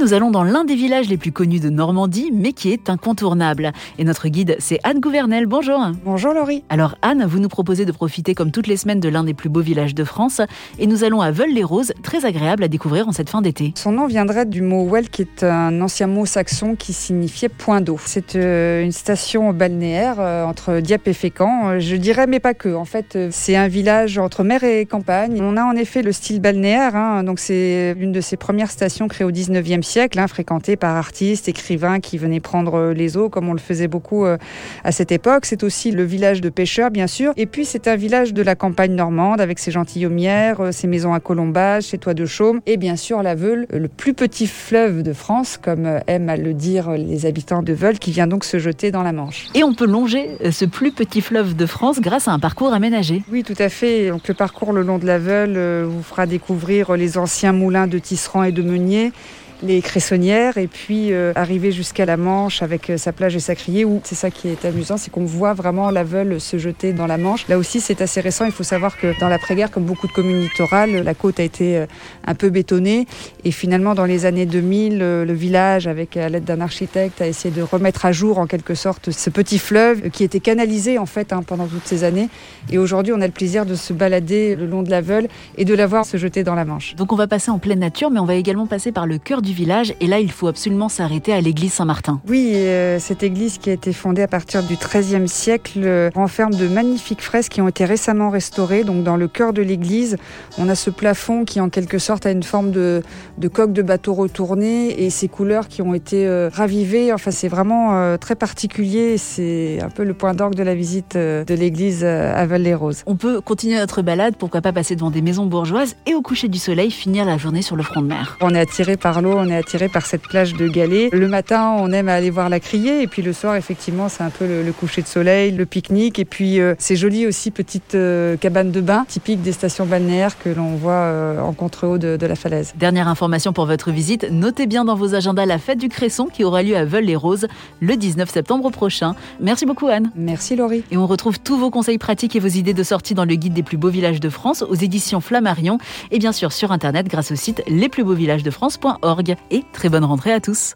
nous allons dans l'un des villages les plus connus de Normandie, mais qui est incontournable. Et notre guide, c'est Anne Gouvernel. Bonjour. Bonjour Laurie. Alors Anne, vous nous proposez de profiter comme toutes les semaines de l'un des plus beaux villages de France, et nous allons à Veules-les-Roses, très agréable à découvrir en cette fin d'été. Son nom viendrait du mot well, qui est un ancien mot saxon qui signifiait point d'eau. C'est euh, une station balnéaire euh, entre Dieppe et Fécamp. Euh, je dirais, mais pas que. En fait, c'est un village entre mer et campagne. On a en effet le style balnéaire, hein, donc c'est une de ces premières stations créées au 19e siècle, hein, fréquenté par artistes, écrivains qui venaient prendre euh, les eaux, comme on le faisait beaucoup euh, à cette époque. C'est aussi le village de pêcheurs, bien sûr. Et puis, c'est un village de la campagne normande, avec ses gentilhommières, euh, ses maisons à colombage, ses toits de chaume, et bien sûr la Veule, le plus petit fleuve de France, comme aiment à le dire les habitants de Veule, qui vient donc se jeter dans la Manche. Et on peut longer ce plus petit fleuve de France grâce à un parcours aménagé. Oui, tout à fait. Donc, le parcours le long de la Veule vous fera découvrir les anciens moulins de tisserands et de meuniers les cressonnières et puis euh, arriver jusqu'à la Manche avec euh, sa plage et sa criée où c'est ça qui est amusant, c'est qu'on voit vraiment la Veule se jeter dans la Manche. Là aussi, c'est assez récent. Il faut savoir que dans l'après-guerre, comme beaucoup de communes littorales, la côte a été euh, un peu bétonnée et finalement, dans les années 2000, le village, avec à l'aide d'un architecte, a essayé de remettre à jour en quelque sorte ce petit fleuve qui était canalisé en fait hein, pendant toutes ces années. Et aujourd'hui, on a le plaisir de se balader le long de la Veule et de la voir se jeter dans la Manche. Donc on va passer en pleine nature, mais on va également passer par le cœur du village. Et là, il faut absolument s'arrêter à l'église Saint-Martin. Oui, euh, cette église qui a été fondée à partir du XIIIe siècle euh, renferme de magnifiques fresques qui ont été récemment restaurées. Donc, dans le cœur de l'église, on a ce plafond qui, en quelque sorte, a une forme de, coque de bateau retourné et ces couleurs qui ont été euh, ravivées. Enfin, c'est vraiment très particulier. C'est un peu le point d'orgue de la visite de l'église à Val-les-Roses. On peut continuer notre balade, pourquoi pas passer devant des maisons bourgeoises et au coucher du soleil finir la journée sur le front de mer. On est attiré par l'eau, on est attiré par cette plage de galets. Le matin, on aime aller voir la criée et puis le soir, effectivement, c'est un peu le, coucher de soleil, le pique-nique et puis euh, c'est joli aussi petite euh, cabane de bain typique des stations balnéaires que l'on voit euh, en contre-haut de, de, la falaise. Dernière information pour votre visite, notez bien dans vos agendas la fête du Cresson qui aura lieu à Veules-les-Roses le 19 septembre prochain. Merci beaucoup Anne. Merci Laurie. Et on retrouve tous vos conseils pratiques et vos idées de sortie dans le guide des plus beaux villages de France aux éditions Flammarion et bien sûr sur internet grâce au site lesplusbeauxvillagesdefrance.org et Très bonne rentrée à tous.